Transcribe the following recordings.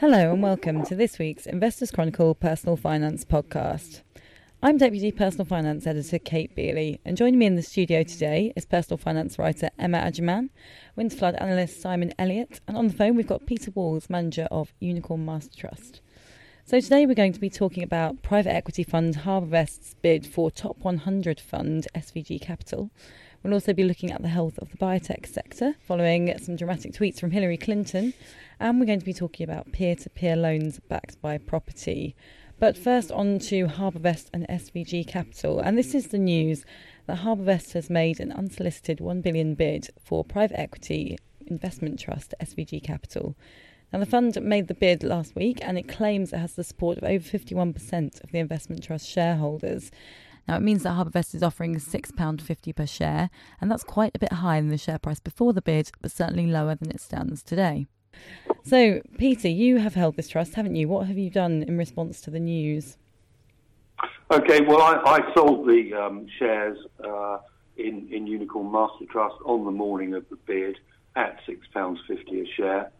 Hello and welcome to this week's Investors Chronicle Personal Finance podcast. I'm Deputy Personal Finance Editor Kate Beioley, and joining me in the studio today is personal finance writer Emma Agyemang, Winterflood analyst Simon Elliott, and on the phone we've got Peter Walls, manager of Unicorn Master Trust. So today we're going to be talking about private equity fund Harbourvest's bid for top 100 fund SVG Capital. We'll also be looking at the health of the biotech sector following some dramatic tweets from Hillary Clinton and we're going to be talking about peer to peer loans backed by property. But first, on to Harbourvest and SVG Capital. And this is the news that Harbourvest has made an unsolicited 1 billion bid for private equity investment trust SVG Capital. Now, the fund made the bid last week and it claims it has the support of over 51% of the investment trust shareholders. Now, it means that Harbourvest is offering £6.50 per share, and that's quite a bit higher than the share price before the bid, but certainly lower than it stands today. So, Peter, you have held this trust, haven't you? What have you done in response to the news? Okay, well, I, I sold the um, shares uh, in, in Unicorn Master Trust on the morning of the bid at £6.50 a share.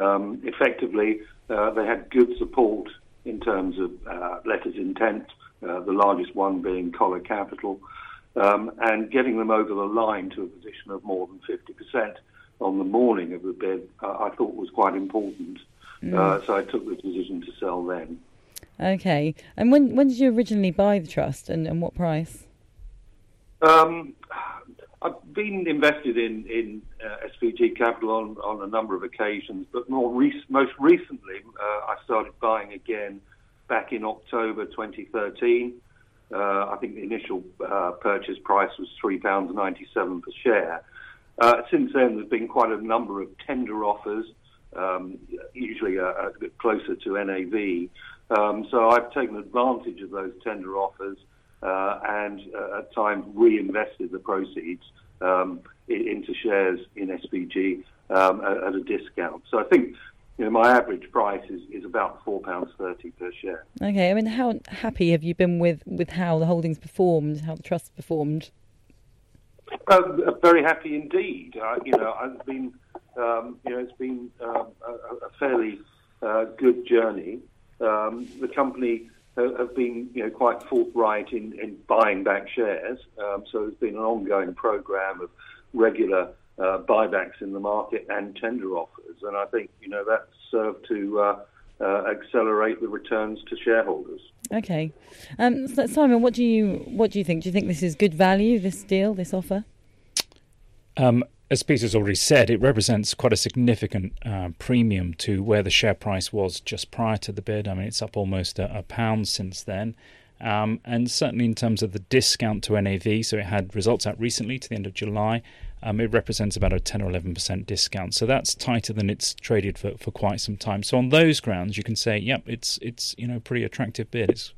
Um, effectively, uh, they had good support in terms of uh, letters intent, uh, the largest one being Coller Capital, um, and getting them over the line to a position of more than 50% on the morning of the bid, uh, I thought was quite important. Mm. Uh, so I took the decision to sell then. Okay. And when when did you originally buy the trust, and, and what price? Um, I've been invested in in uh, SVG Capital on, on a number of occasions, but more rec- most recently, uh, I started buying again back in October 2013. Uh, I think the initial uh, purchase price was three pounds ninety seven per share. Uh, since then, there's been quite a number of tender offers, um, usually a, a, bit closer to NAV. Um, so I've taken advantage of those tender offers uh, and uh, at times reinvested the proceeds um, into shares in SVG um, at, at, a discount. So I think you know, my average price is, is about four pounds thirty per share. Okay, I mean, how happy have you been with, with how the holdings performed, how the trust performed? Very happy indeed. You know, I've been, um, you know, it's been um, a, a, fairly uh, good journey. Um, the company have been, you know, quite forthright in, in buying back shares. Um, so there's been an ongoing program of regular uh, buybacks in the market and tender offers, and I think, you know, that served to uh, uh, accelerate the returns to shareholders. Okay, um, so Simon, what do you what do you think? Do you think this is good value? This deal, this offer? Um, as Peter's already said, it represents quite a significant uh, premium to where the share price was just prior to the bid. I mean, it's up almost a, a pound since then. Um, and certainly in terms of the discount to NAV, so it had results out recently to the end of July. Um, it represents about a 10 or 11% discount. So that's tighter than it's traded for, for quite some time. So on those grounds, you can say, yep, it's it's you know pretty attractive bid. It's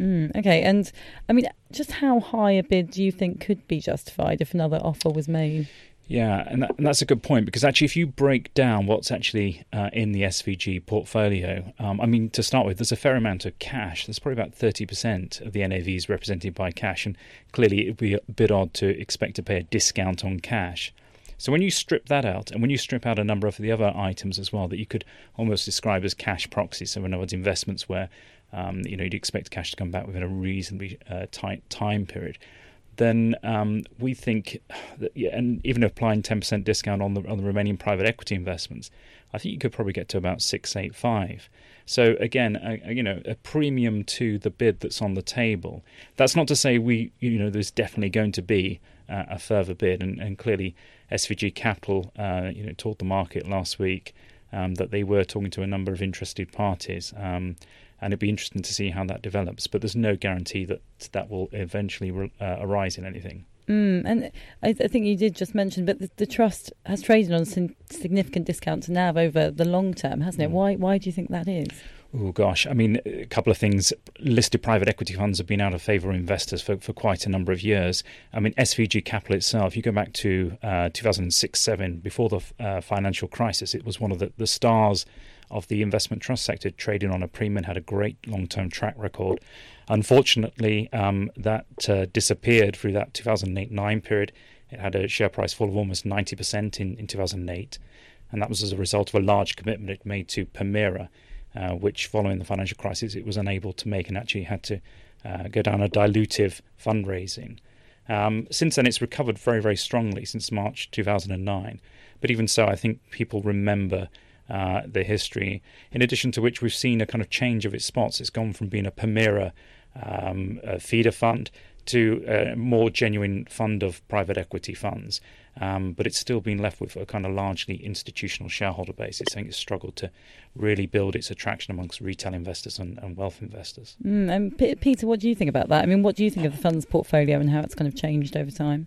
Mm, okay, and I mean, just how high a bid do you think could be justified if another offer was made? Yeah, and, that, and that's a good point because actually, if you break down what's actually uh, in the SVG portfolio, um, I mean, to start with, there's a fair amount of cash. There's probably about 30% of the NAVs represented by cash, and clearly it would be a bit odd to expect to pay a discount on cash. So when you strip that out, and when you strip out a number of the other items as well that you could almost describe as cash proxies, so in other words, investments where um, you know you'd expect cash to come back within a reasonably uh, tight time period, then um, we think that, yeah, and even applying 10% discount on the on the remaining private equity investments, I think you could probably get to about 685. So again, a, you know, a premium to the bid that's on the table. That's not to say we, you know, there's definitely going to be uh, a further bid, and, and clearly SVG Capital, uh, you know, told the market last week um, that they were talking to a number of interested parties. Um, and it'd be interesting to see how that develops. But there's no guarantee that that will eventually uh, arise in anything. Mm, and I, I, think you did just mention, but the, the trust has traded on sin- significant discount to NAV over the long term, hasn't it? Mm. Why? Why do you think that is? Oh gosh, I mean, a couple of things. Listed private equity funds have been out of favour of investors for, for quite a number of years. I mean, SVG Capital itself, you go back to uh, 2006-7, before the uh, financial crisis, it was one of the, the stars of the investment trust sector, trading on a premium, had a great long-term track record. Unfortunately, um, that uh, disappeared through that 2008-9 period. It had a share price fall of almost 90% in, in 2008. and that was as a result of a large commitment it made to Permira, uh, which, following the financial crisis, it was unable to make and actually had to uh, go down a dilutive fundraising. Um, since then, it's recovered very, very strongly since March 2009. But even so, I think people remember uh, the history. In addition to which, we've seen a kind of change of its spots. It's gone from being a Permira um, a feeder fund to a more genuine fund of private equity funds. Um, but it's still been left with a kind of largely institutional shareholder base. It's saying it's struggled to really build its attraction amongst retail investors and, and wealth investors. Mm, and P- Peter, what do you think about that? I mean, what do you think of the fund's portfolio and how it's kind of changed over time?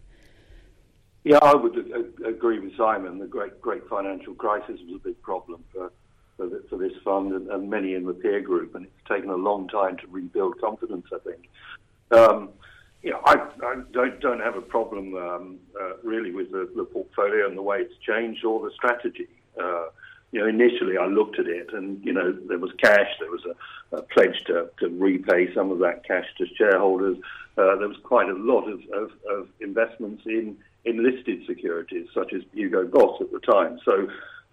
Yeah, I would agree with Simon. The great, great financial crisis was a big problem for for, the, for this fund and, and, many in the peer group, and it's taken a long time to rebuild confidence. I think. Um, you know, I, I, don't don't have a problem um, uh, really with the, the, portfolio and the way it's changed or the strategy. Uh, you know, initially I looked at it, and you know, there was cash, there was a, a pledge to, to repay some of that cash to shareholders. Uh, there was quite a lot of, of, of investments in in listed securities, such as Hugo Boss at the time. So,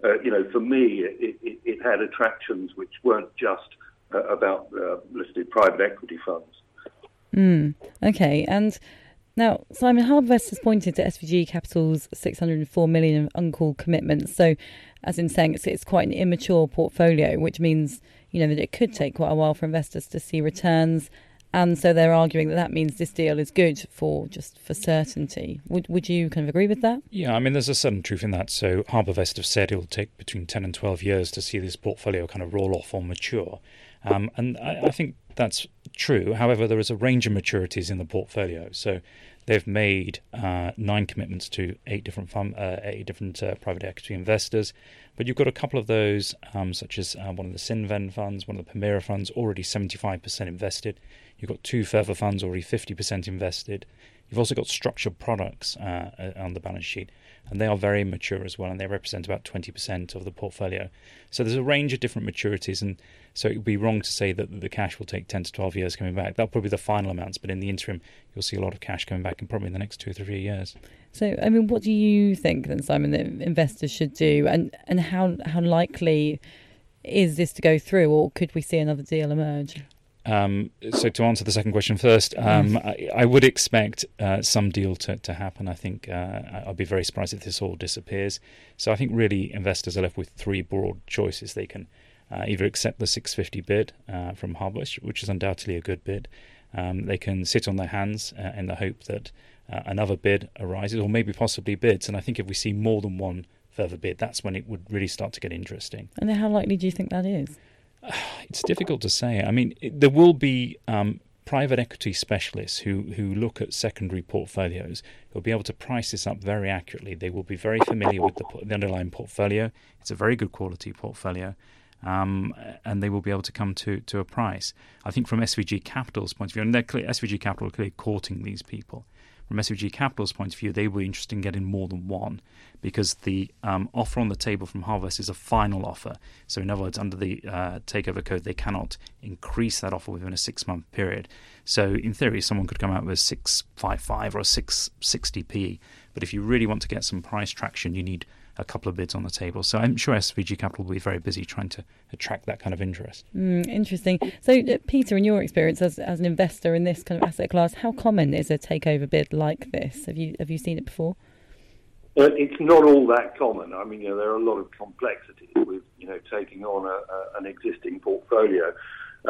uh, you know, for me, it, it, it, had attractions which weren't just uh, about uh, listed private equity funds. Mm, okay, and now Simon Harvest has pointed to SVG Capital's 604 million of uncalled commitments. So, as in saying it's, it's quite an immature portfolio, which means you know that it could take quite a while for investors to see returns and so they're arguing that that means this deal is good for just for certainty. Would would you kind of agree with that? Yeah, I mean, there's a certain truth in that. So HarbourVest have said it will take between 10 and 12 years to see this portfolio kind of roll off or mature. Um, and I, I, think that's true. However, there is a range of maturities in the portfolio. So they've made uh, nine commitments to eight different fund, uh, eight different uh, private equity investors. But you've got a couple of those, um, such as uh, one of the Cinven funds, one of the Permira funds, already 75% invested. You've got two further funds already 50% invested. You've also got structured products uh, uh, on the balance sheet, and they are very mature as well, and they represent about 20% of the portfolio. So there's a range of different maturities, and so it would be wrong to say that the cash will take 10 to 12 years coming back. That'll probably be the final amounts, but in the interim, you'll see a lot of cash coming back in probably in the next two or three years. So, I mean, what do you think then, Simon, that investors should do, and, and how, how likely is this to go through, or could we see another deal emerge? Um, so to answer the second question first, um, I, I, would expect uh, some deal to, to happen. I think uh, I'd be very surprised if this all disappears. So I think really investors are left with three broad choices. They can uh, either accept the 650 bid uh, from Harvest, which is undoubtedly a good bid. Um, they can sit on their hands uh, in the hope that uh, another bid arises, or maybe possibly bids. And I think if we see more than one further bid, that's when it would really start to get interesting. And how likely do you think that is? It's difficult to say. I mean, there will be um, private equity specialists who, who look at secondary portfolios. They'll be able to price this up very accurately. They will be very familiar with the, the underlying portfolio. It's a very good quality portfolio. Um, and they will be able to come to, to a price. I think from SVG Capital's point of view, and SVG Capital are clearly courting these people from SVG Capital's point of view, they were interested in getting more than one because the um, offer on the table from Harvest is a final offer. So, in other words, under the uh, takeover code, they cannot increase that offer within a six month period. So, in theory, someone could come out with a 655 or a 660p. But if you really want to get some price traction, you need a couple of bids on the table. So I'm sure SVG Capital will be very busy trying to attract that kind of interest. Mm, interesting. So, uh, Peter, in your experience as, as an investor in this kind of asset class, how common is a takeover bid like this? Have you have you seen it before? Uh, it's not all that common. I mean, you know, there are a lot of complexities with you know taking on a, a, an existing portfolio.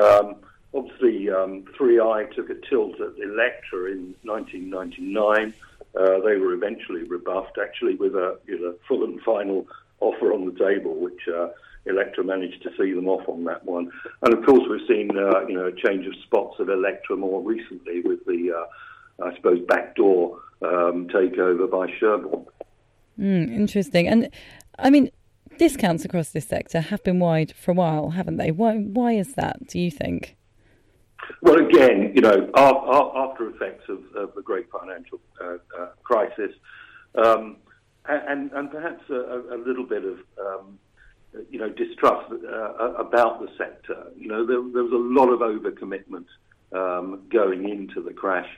Um, obviously, um, 3i took a tilt at Electra in 1999. Uh, they were eventually rebuffed, actually, with a, you know, full and final offer on the table, which uh, Electra managed to see them off on that one. And of course, we've seen uh, you know a change of spots at Electra more recently with the, uh, I suppose, backdoor um, takeover by Sherborne. Mm, interesting. And I mean, discounts across this sector have been wide for a while, haven't they? Why? Why is that? Do you think? Well, again, you know, after effects of, of the great financial uh, uh, crisis, um, and, and perhaps a, a, little bit of, um, you know, distrust uh, about the sector. You know, there, there was a lot of overcommitment um, going into the crash,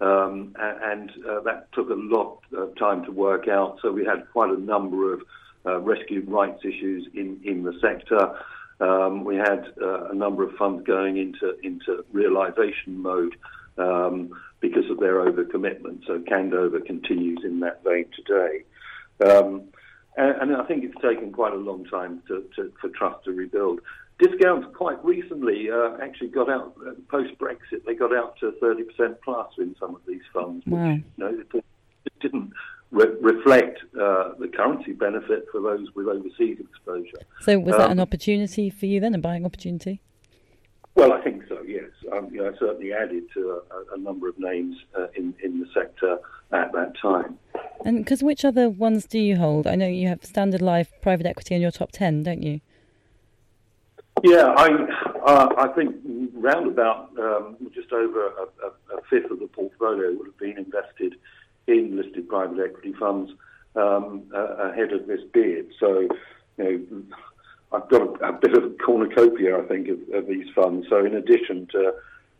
um, and uh, that took a lot of time to work out. So we had quite a number of uh, rescue rights issues in, in the sector. Um, we had uh, a number of funds going into into realization mode um, because of their overcommitment. So Candover continues in that vein today. Um, and, and, I think it's taken quite a long time to, to, for trust to rebuild. Discounts quite recently uh, actually got out uh, post Brexit. They got out to 30% plus in some of these funds, which wow. you know, didn't re- reflect uh, the currency benefit for those with overseas exposure. So, was um, that an opportunity for you then, a buying opportunity? Well, I think so. Yes, um, you know, I certainly added to a, a number of names uh, in in the sector at that time. And because which other ones do you hold? I know you have Standard Life private equity in your top ten, don't you? Yeah, I uh, I think round about um, just over a, a, a, fifth of the portfolio would have been invested in listed private equity funds um, uh, ahead of this bid. So, you know, I've got a, a bit of a cornucopia, I think, of, of, these funds. So, in addition to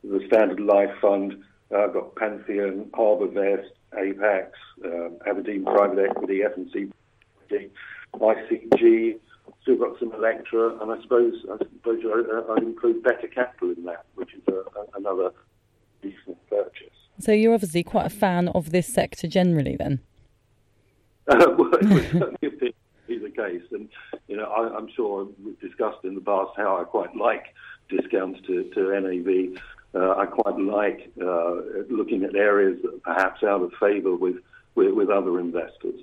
the Standard Life Fund, uh, I've got Pantheon, Harbour Vest, Apax, uh, Aberdeen Private Equity, F&C, ICG. Still got some Electra, and I suppose I suppose I, I'd include Better Capital in that, which is a, another decent purchase. So you're obviously quite a fan of this sector generally, then. Uh, well, it certainly be the case, and you know, I, am sure we've discussed in the past how I quite like discounts to, to NAV. Uh, I quite like uh, looking at areas that are perhaps out of favour with, with, with other investors.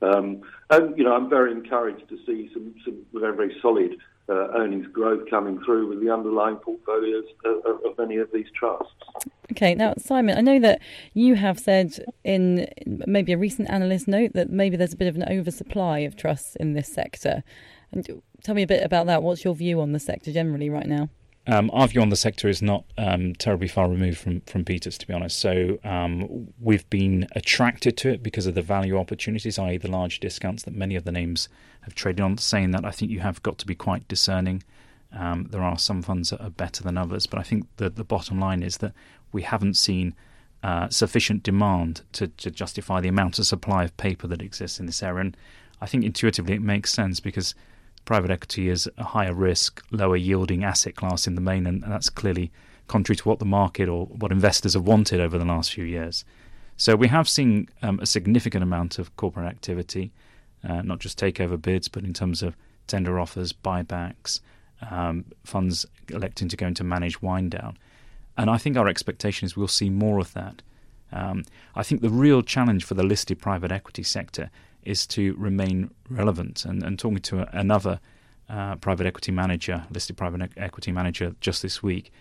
Um, and you know, I'm very encouraged to see some, some very very solid uh, earnings growth coming through with the underlying portfolios of, of, many of these trusts. Okay, now Simon, I know that you have said in maybe a recent analyst note that maybe there's a bit of an oversupply of trusts in this sector. And tell me a bit about that. What's your view on the sector generally right now? Um, our view on the sector is not um, terribly far removed from, from Peter's, to be honest. So um, we've been attracted to it because of the value opportunities, i.e., the large discounts that many of the names have traded on. Saying that, I think you have got to be quite discerning. Um, there are some funds that are better than others, but I think the, the bottom line is that we haven't seen uh, sufficient demand to, to justify the amount of supply of paper that exists in this area. And I think intuitively it makes sense because private equity is a higher risk, lower yielding asset class in the main, and that's clearly contrary to what the market or what investors have wanted over the last few years. So we have seen um, a significant amount of corporate activity, uh, not just takeover bids, but in terms of tender offers, buybacks, um, funds electing to go into managed wind down. And I think our expectation is we'll see more of that. Um, I think the real challenge for the listed private equity sector is to remain relevant. And, and talking to a, another uh, private equity manager, listed private equity manager, just this week,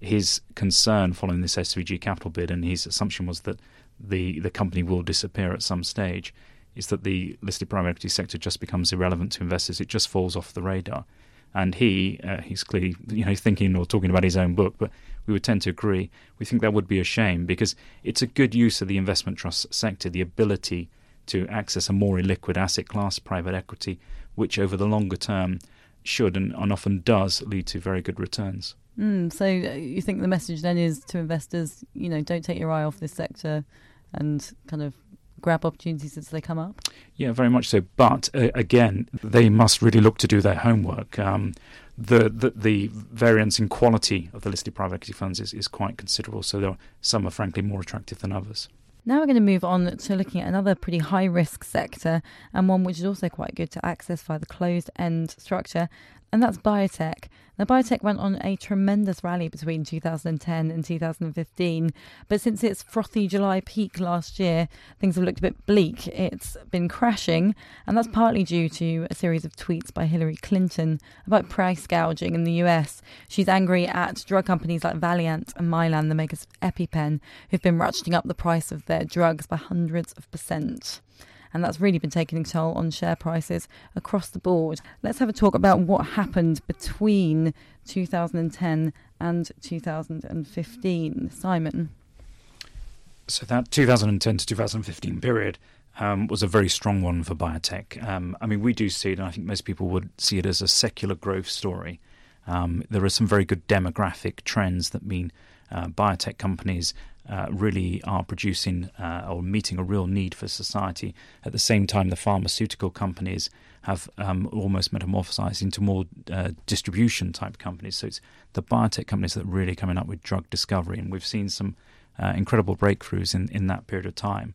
his concern following this SVG capital bid, and his assumption was that the the company will disappear at some stage, is that the listed private equity sector just becomes irrelevant to investors. It just falls off the radar. And he, uh, he's clearly, you know, thinking or talking about his own book, but we would tend to agree. We think that would be a shame because it's a good use of the investment trust sector, the ability to access a more illiquid asset class, private equity, which over the longer term should and, and often does lead to very good returns. Mm, so uh, you think the message then is to investors, you know, don't take your eye off this sector and kind of grab opportunities as they come up? Yeah, very much so. But uh, again, they must really look to do their homework. Um, the, the, the variance in quality of the listed private equity funds is, is quite considerable. So are, some are frankly more attractive than others. Now we're going to move on to looking at another pretty high risk sector and one which is also quite good to access via the closed end structure, and that's biotech. Now, biotech went on a tremendous rally between 2010 and 2015, but since its frothy July peak last year, things have looked a bit bleak. It's been crashing, and that's partly due to a series of tweets by Hillary Clinton about price gouging in the US. She's angry at drug companies like Valeant and Mylan, the makers of EpiPen, who've been ratcheting up the price of their drugs by hundreds of percent and that's really been taking a toll on share prices across the board. Let's have a talk about what happened between 2010 and 2015. Simon. So that 2010 to 2015 period um, was a very strong one for biotech. Um, I mean, we do see it, and I think most people would see it as a secular growth story. Um, there are some very good demographic trends that mean uh, biotech companies uh, really are producing uh, or meeting a real need for society. At the same time, the pharmaceutical companies have um, almost metamorphosized into more uh, distribution type companies. So it's the biotech companies that are really coming up with drug discovery, and we've seen some uh, incredible breakthroughs in, in that period of time.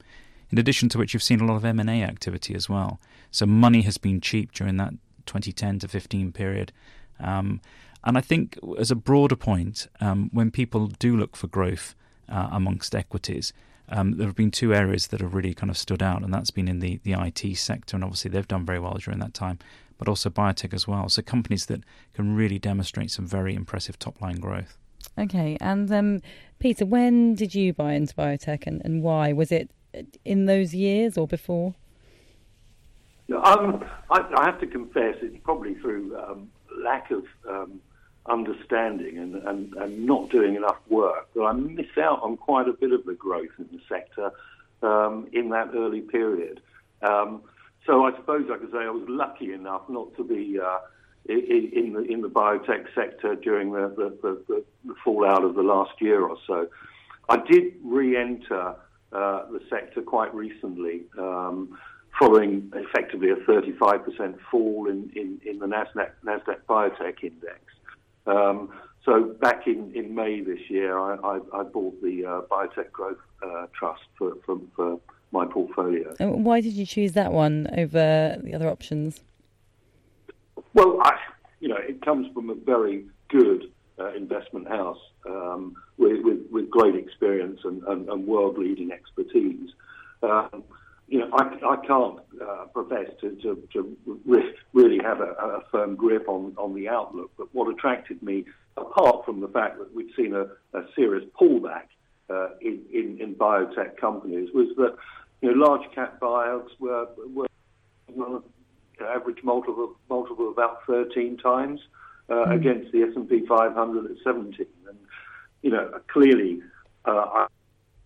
In addition to which, you've seen a lot of M and A activity as well. So money has been cheap during that 2010 to 15 period. Um, and I think, as a broader point, um, when people do look for growth uh, amongst equities, um, there have been two areas that have really kind of stood out, and that's been in the, the IT sector, and obviously they've done very well during that time, but also biotech as well. So companies that can really demonstrate some very impressive top line growth. Okay, and um, Peter, when did you buy into biotech, and, and why? Was it in those years or before? Um, I, I, have to confess, it's probably through um, lack of um, understanding and, and, and, not doing enough work that I miss out on quite a bit of the growth in the sector um, in that early period. Um, so I suppose I could say I was lucky enough not to be uh, in, in, the in the biotech sector during the, the, the, the, fallout of the last year or so. I did re-enter uh, the sector quite recently. Um, following effectively a 35% fall in, in, in the NASDAQ, NASDAQ Biotech Index. Um, so back in, in May this year, I, I, I bought the uh, Biotech Growth uh, Trust for, for, for, my portfolio. And why did you choose that one over the other options? Well, I, you know, it comes from a very good uh, investment house um, with, with, with, great experience and, and, and world-leading expertise. Um, you know, I, I can't uh, profess to, to, to, really have a, a, firm grip on, on the outlook. But what attracted me, apart from the fact that we'd seen a, a serious pullback uh, in, in, in, biotech companies, was that you know, large cap buyouts were, were well, average multiple multiple about 13 times uh, mm. against the S&P 500 at 17. And you know, clearly,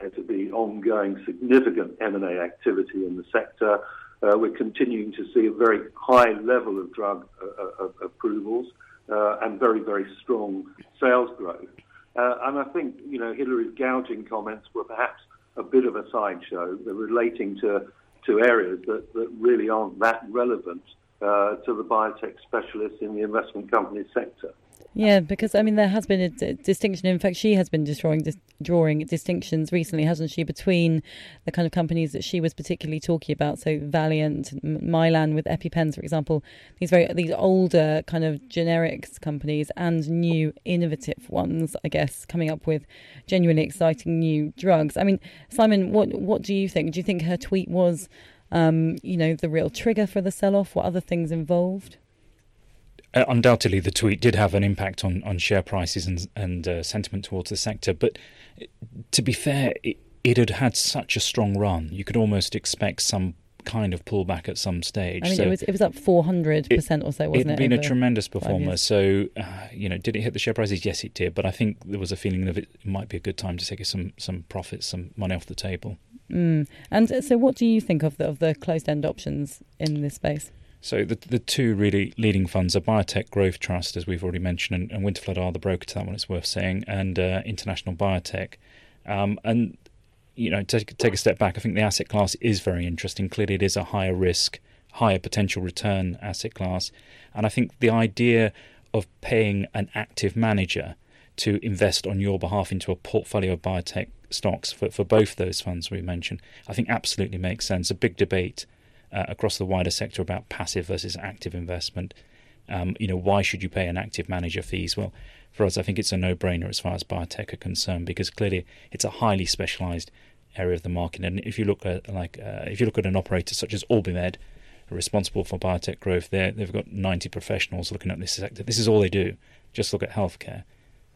uh, to be ongoing significant M&A activity in the sector. Uh, we're continuing to see a very high level of drug uh, uh approvals uh, and very, very strong sales growth. Uh, and I think, you know, Hillary's gouging comments were perhaps a bit of a sideshow. They're relating to, to areas that, that really aren't that relevant uh, to the biotech specialists in the investment company sector. Yeah, because I mean, there has been a d- distinction. In fact, she has been drawing dis- drawing distinctions recently, hasn't she, between the kind of companies that she was particularly talking about. So Valeant, Mylan with EpiPens, for example, these very these older kind of generics companies and new innovative ones, I guess, coming up with genuinely exciting new drugs. I mean, Simon, what what do you think? Do you think her tweet was, um, you know, the real trigger for the sell off? What other things involved? Uh, undoubtedly, the tweet did have an impact on, on share prices and, and uh, sentiment towards the sector. But uh, to be fair, it, it had had such a strong run. You could almost expect some kind of pullback at some stage. I mean, so it was it was up four hundred percent or so, wasn't it? It'd been a tremendous performer. So, uh, you know, did it hit the share prices? Yes, it did. But I think there was a feeling that it might be a good time to take some some profits, some money off the table. Mm. And uh, so, what do you think of the of the closed end options in this space? So the the two really leading funds are Biotech Growth Trust, as we've already mentioned, and, and Winterflood are the broker to that one. It's worth saying, and uh, International Biotech. Um, and you know, take take a step back. I think the asset class is very interesting. Clearly, it is a higher risk, higher potential return asset class, and I think the idea of paying an active manager to invest on your behalf into a portfolio of biotech stocks for, for both those funds we mentioned, I think absolutely makes sense. A big debate uh, across the wider sector about passive versus active investment. Um, you know, why should you pay an active manager fees? Well, for us, I think it's a no-brainer as far as biotech are concerned because clearly it's a highly specialised area of the market. And if you look at like uh, if you look at an operator such as OrbiMed, responsible for biotech growth, there they've got 90 professionals looking at this sector. This is all they do. Just look at healthcare.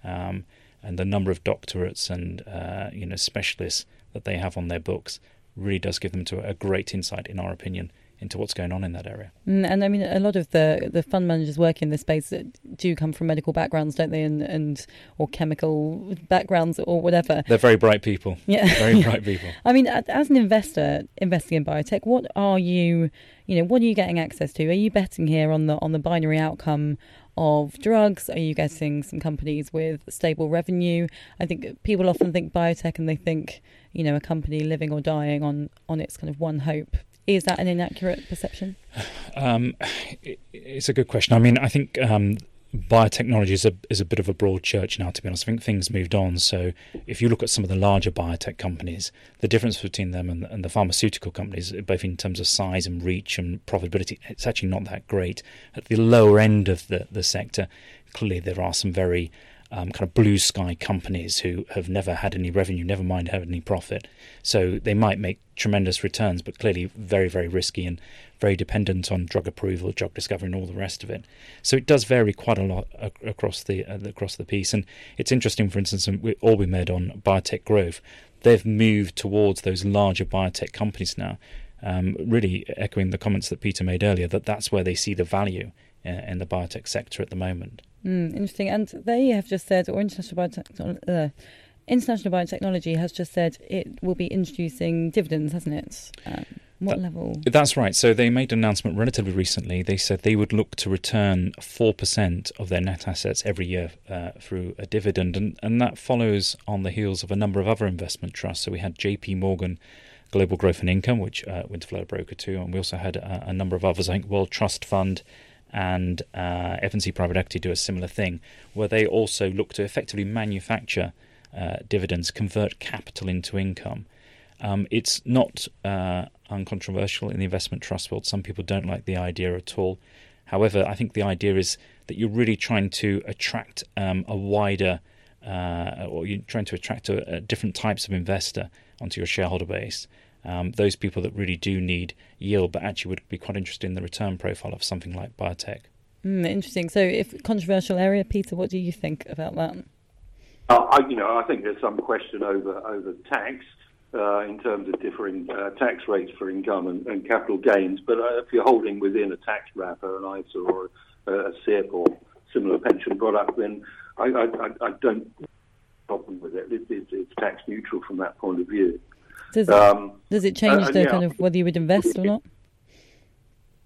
Um, and the number of doctorates and uh, you know specialists that they have on their books really does give them to a great insight, in our opinion, into what's going on in that area. Mm, and I mean, a lot of the the fund managers working in this space do come from medical backgrounds, don't they? And and or chemical backgrounds or whatever. They're very bright people. Yeah, very bright people. I mean, as an investor investing in biotech, what are you, you know, what are you getting access to? Are you betting here on the on the binary outcome of drugs? Are you getting some companies with stable revenue? I think people often think biotech and they think, you know, a company living or dying on, on its kind of one hope. Is that an inaccurate perception? Um, it's a good question. I mean, I think um, biotechnology is a is a bit of a broad church now. To be honest, I think things moved on. So if you look at some of the larger biotech companies, the difference between them and, and the pharmaceutical companies, both in terms of size and reach and profitability, it's actually not that great. At the lower end of the the sector, clearly there are some very um, kind of blue sky companies who have never had any revenue, never mind had any profit. So they might make tremendous returns, but clearly very, very risky and very dependent on drug approval, drug discovery, and all the rest of it. So it does vary quite a lot across the uh, across the piece. And it's interesting, for instance, we all we OrbiMed on biotech growth. They've moved towards those larger biotech companies now. Um, really echoing the comments that Peter made earlier, that that's where they see the value uh, in the biotech sector at the moment. Mm, interesting. And they have just said, or International Biotechnology, uh, International Biotechnology has just said it will be introducing dividends, hasn't it? Um, what that, level? That's right. So they made an announcement relatively recently. They said they would look to return 4% of their net assets every year uh, through a dividend. And, and that follows on the heels of a number of other investment trusts. So we had JP Morgan Global Growth and Income, which uh, Winterflood broker too. And we also had a, a number of others. I think World Trust Fund and uh, F&C Private Equity do a similar thing, where they also look to effectively manufacture uh, dividends, convert capital into income. Um, it's not uh, uncontroversial in the investment trust world. Some people don't like the idea at all. However, I think the idea is that you're really trying to attract um, a wider, uh, or you're trying to attract a, a different types of investor onto your shareholder base um, those people that really do need yield, but actually would be quite interested in the return profile of something like biotech. Mm, interesting. So, if controversial area, Peter, what do you think about that? Uh, I, you know, I think there's some question over over tax uh, in terms of differing uh, tax rates for income and, and capital gains. But uh, if you're holding within a tax wrapper, an ISA or a, a SIPP or similar pension product, then I, I, I don't problem with it. it, it it's tax neutral from that point of view. Does it, um, does it change uh, the yeah, kind of whether you would invest or not?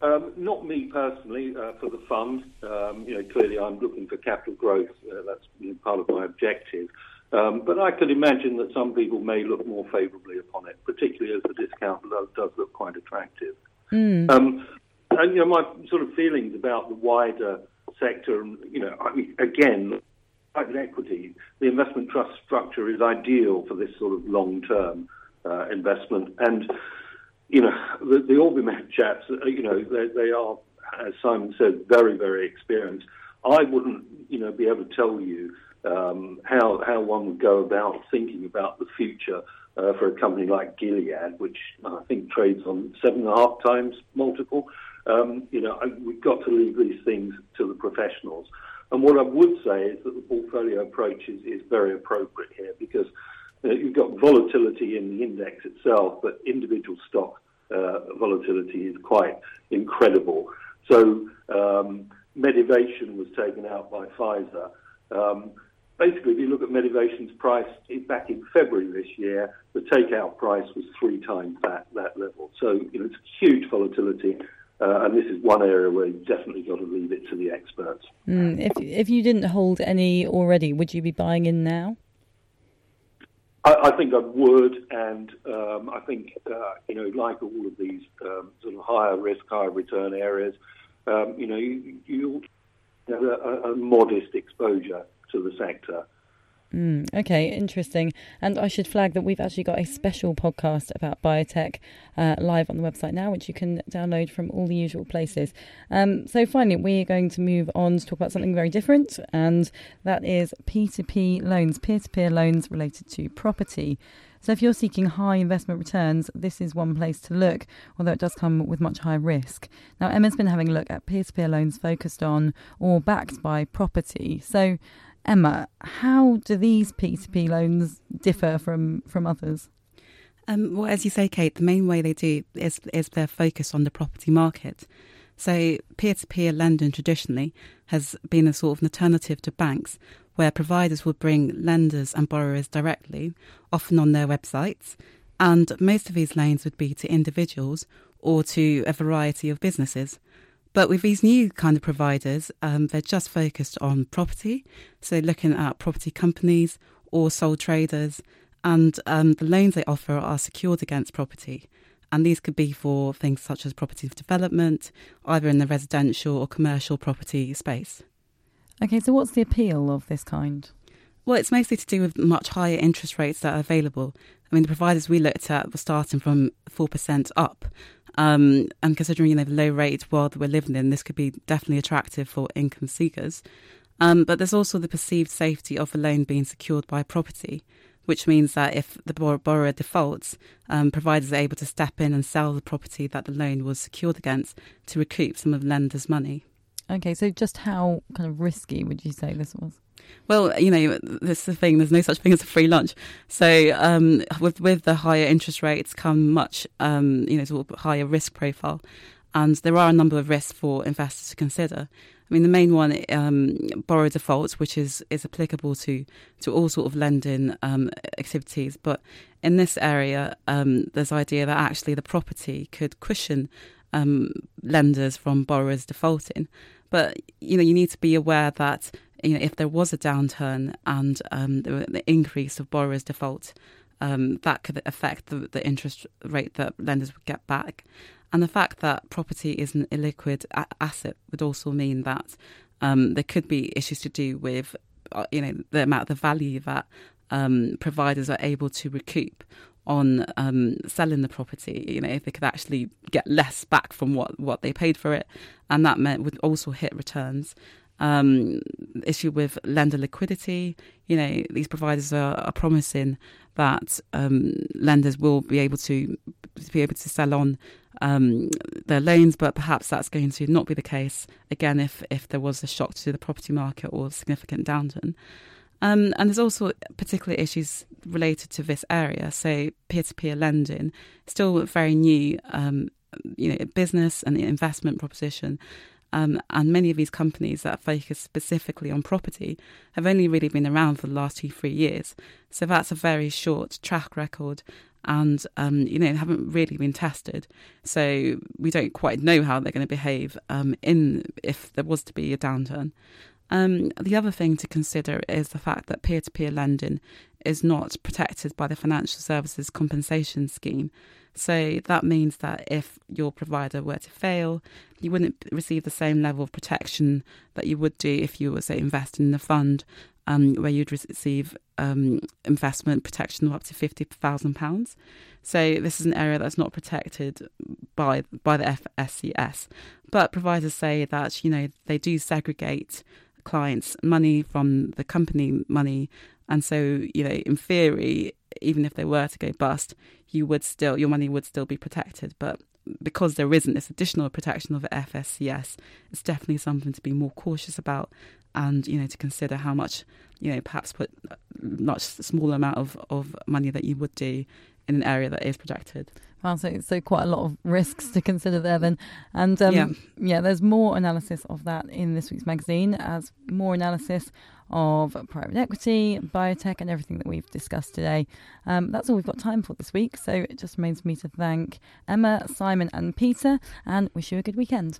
Um, not me personally uh, for the fund. Um, you know, clearly I'm looking for capital growth. Uh, that's you know, part of my objective. Um, but I could imagine that some people may look more favourably upon it, particularly as the discount does, does look quite attractive. Mm. Um, and you know, my sort of feelings about the wider sector, and you know, I mean, again, private equity, the investment trust structure is ideal for this sort of long term uh, investment. And, you know, the, the OrbiMed chaps, uh, you know, they, they are, as Simon said, very, very experienced. I wouldn't, you know, be able to tell you um, how how one would go about thinking about the future uh, for a company like Gilead, which I think trades on seven and a half times multiple. Um, you know, we've got to leave these things to the professionals. And what I would say is that the portfolio approach is, is very appropriate here because uh, you've got volatility in the index itself, but individual stock uh, volatility is quite incredible. So um, Medivation was taken out by Pfizer. Um, basically, if you look at Medivation's price back in February this year, the takeout price was three times that, that level. So you know, it's huge volatility. Uh, and this is one area where you've definitely got to leave it to the experts. Mm, if if you didn't hold any already, would you be buying in now? I, I think I would, and um, I think uh, you know, like all of these um, sort of higher risk, higher return areas, um, you know, you, you have a, a modest exposure to the sector. Mm, okay, interesting. And I should flag that we've actually got a special podcast about biotech uh, live on the website now, which you can download from all the usual places. Um, so, finally, we're going to move on to talk about something very different, and that is P2P loans, peer to peer loans related to property. So, if you're seeking high investment returns, this is one place to look, although it does come with much higher risk. Now, Emma's been having a look at peer to peer loans focused on or backed by property. So, Emma, how do these P2P loans differ from, from others? Um, well, as you say, Kate, the main way they do is, is their focus on the property market. So, peer to peer lending traditionally has been a sort of an alternative to banks where providers would bring lenders and borrowers directly, often on their websites. And most of these loans would be to individuals or to a variety of businesses. But with these new kind of providers, um, they're just focused on property. So looking at property companies or sole traders, and um, the loans they offer are secured against property. And these could be for things such as property development, either in the residential or commercial property space. Okay, so what's the appeal of this kind? Well, it's mostly to do with much higher interest rates that are available. I mean, the providers we looked at were starting from 4% up. Um, and considering, you know, the low rate world that we're living in, this could be definitely attractive for income seekers. Um, but there's also the perceived safety of a loan being secured by property which means that if the borrower defaults, um, providers are able to step in and sell the property that the loan was secured against to recoup some of the lender's money. Okay, so just how kind of risky would you say this was? Well, you know, this is the thing. There's no such thing as a free lunch. So, um, with with the higher interest rates come much, um, you know, sort of higher risk profile, and there are a number of risks for investors to consider. I mean, the main one, um, borrower defaults, which is, is applicable to, to all sort of lending um, activities. But in this area, um, there's the idea that actually the property could cushion um, lenders from borrowers defaulting. But you know, you need to be aware that you know if there was a downturn and um, the, the increase of borrowers default, um, that could affect the, the interest rate that lenders would get back. And the fact that property is an illiquid a- asset would also mean that um, there could be issues to do with, uh, you know, the amount of the value that um, providers are able to recoup on um, selling the property. You know, if they could actually get less back from what, what they paid for it, and that meant would also hit returns. Um, issue with lender liquidity. You know, these providers are, are promising that um, lenders will be able to be able to sell on um, their loans, but perhaps that's going to not be the case again if if there was a shock to the property market or significant downturn. Um, and there's also particular issues related to this area. So peer-to-peer lending, still very new, um, you know, business and investment proposition. Um, and many of these companies that focus specifically on property have only really been around for the last two, three years. So that's a very short track record and um, you know they haven't really been tested. So we don't quite know how they're going to behave um, in if there was to be a downturn. Um, the other thing to consider is the fact that peer-to-peer lending is not protected by the Financial Services Compensation Scheme. So that means that if your provider were to fail, you wouldn't receive the same level of protection that you would do if you were, say, investing in a fund um, where you'd receive um, investment protection of up to fifty thousand pounds. So this is an area that's not protected by by the FSCS. But providers say that you know they do segregate clients' money from the company money, and so you know in theory, even if they were to go bust, you would still your money would still be protected. But because there isn't this additional protection of FSCS, it's definitely something to be more cautious about and you know to consider how much you know perhaps put uh, much smaller amount of, of money that you would do in an area that is protected. Wow, so, so quite a lot of risks to consider there then. And um, yeah. yeah, there's more analysis of that in this week's magazine as more analysis of private equity, biotech, and everything that we've discussed today. Um, that's all we've got time for this week. So it just remains for me to thank Emma, Simon, and Peter, and wish you a good weekend.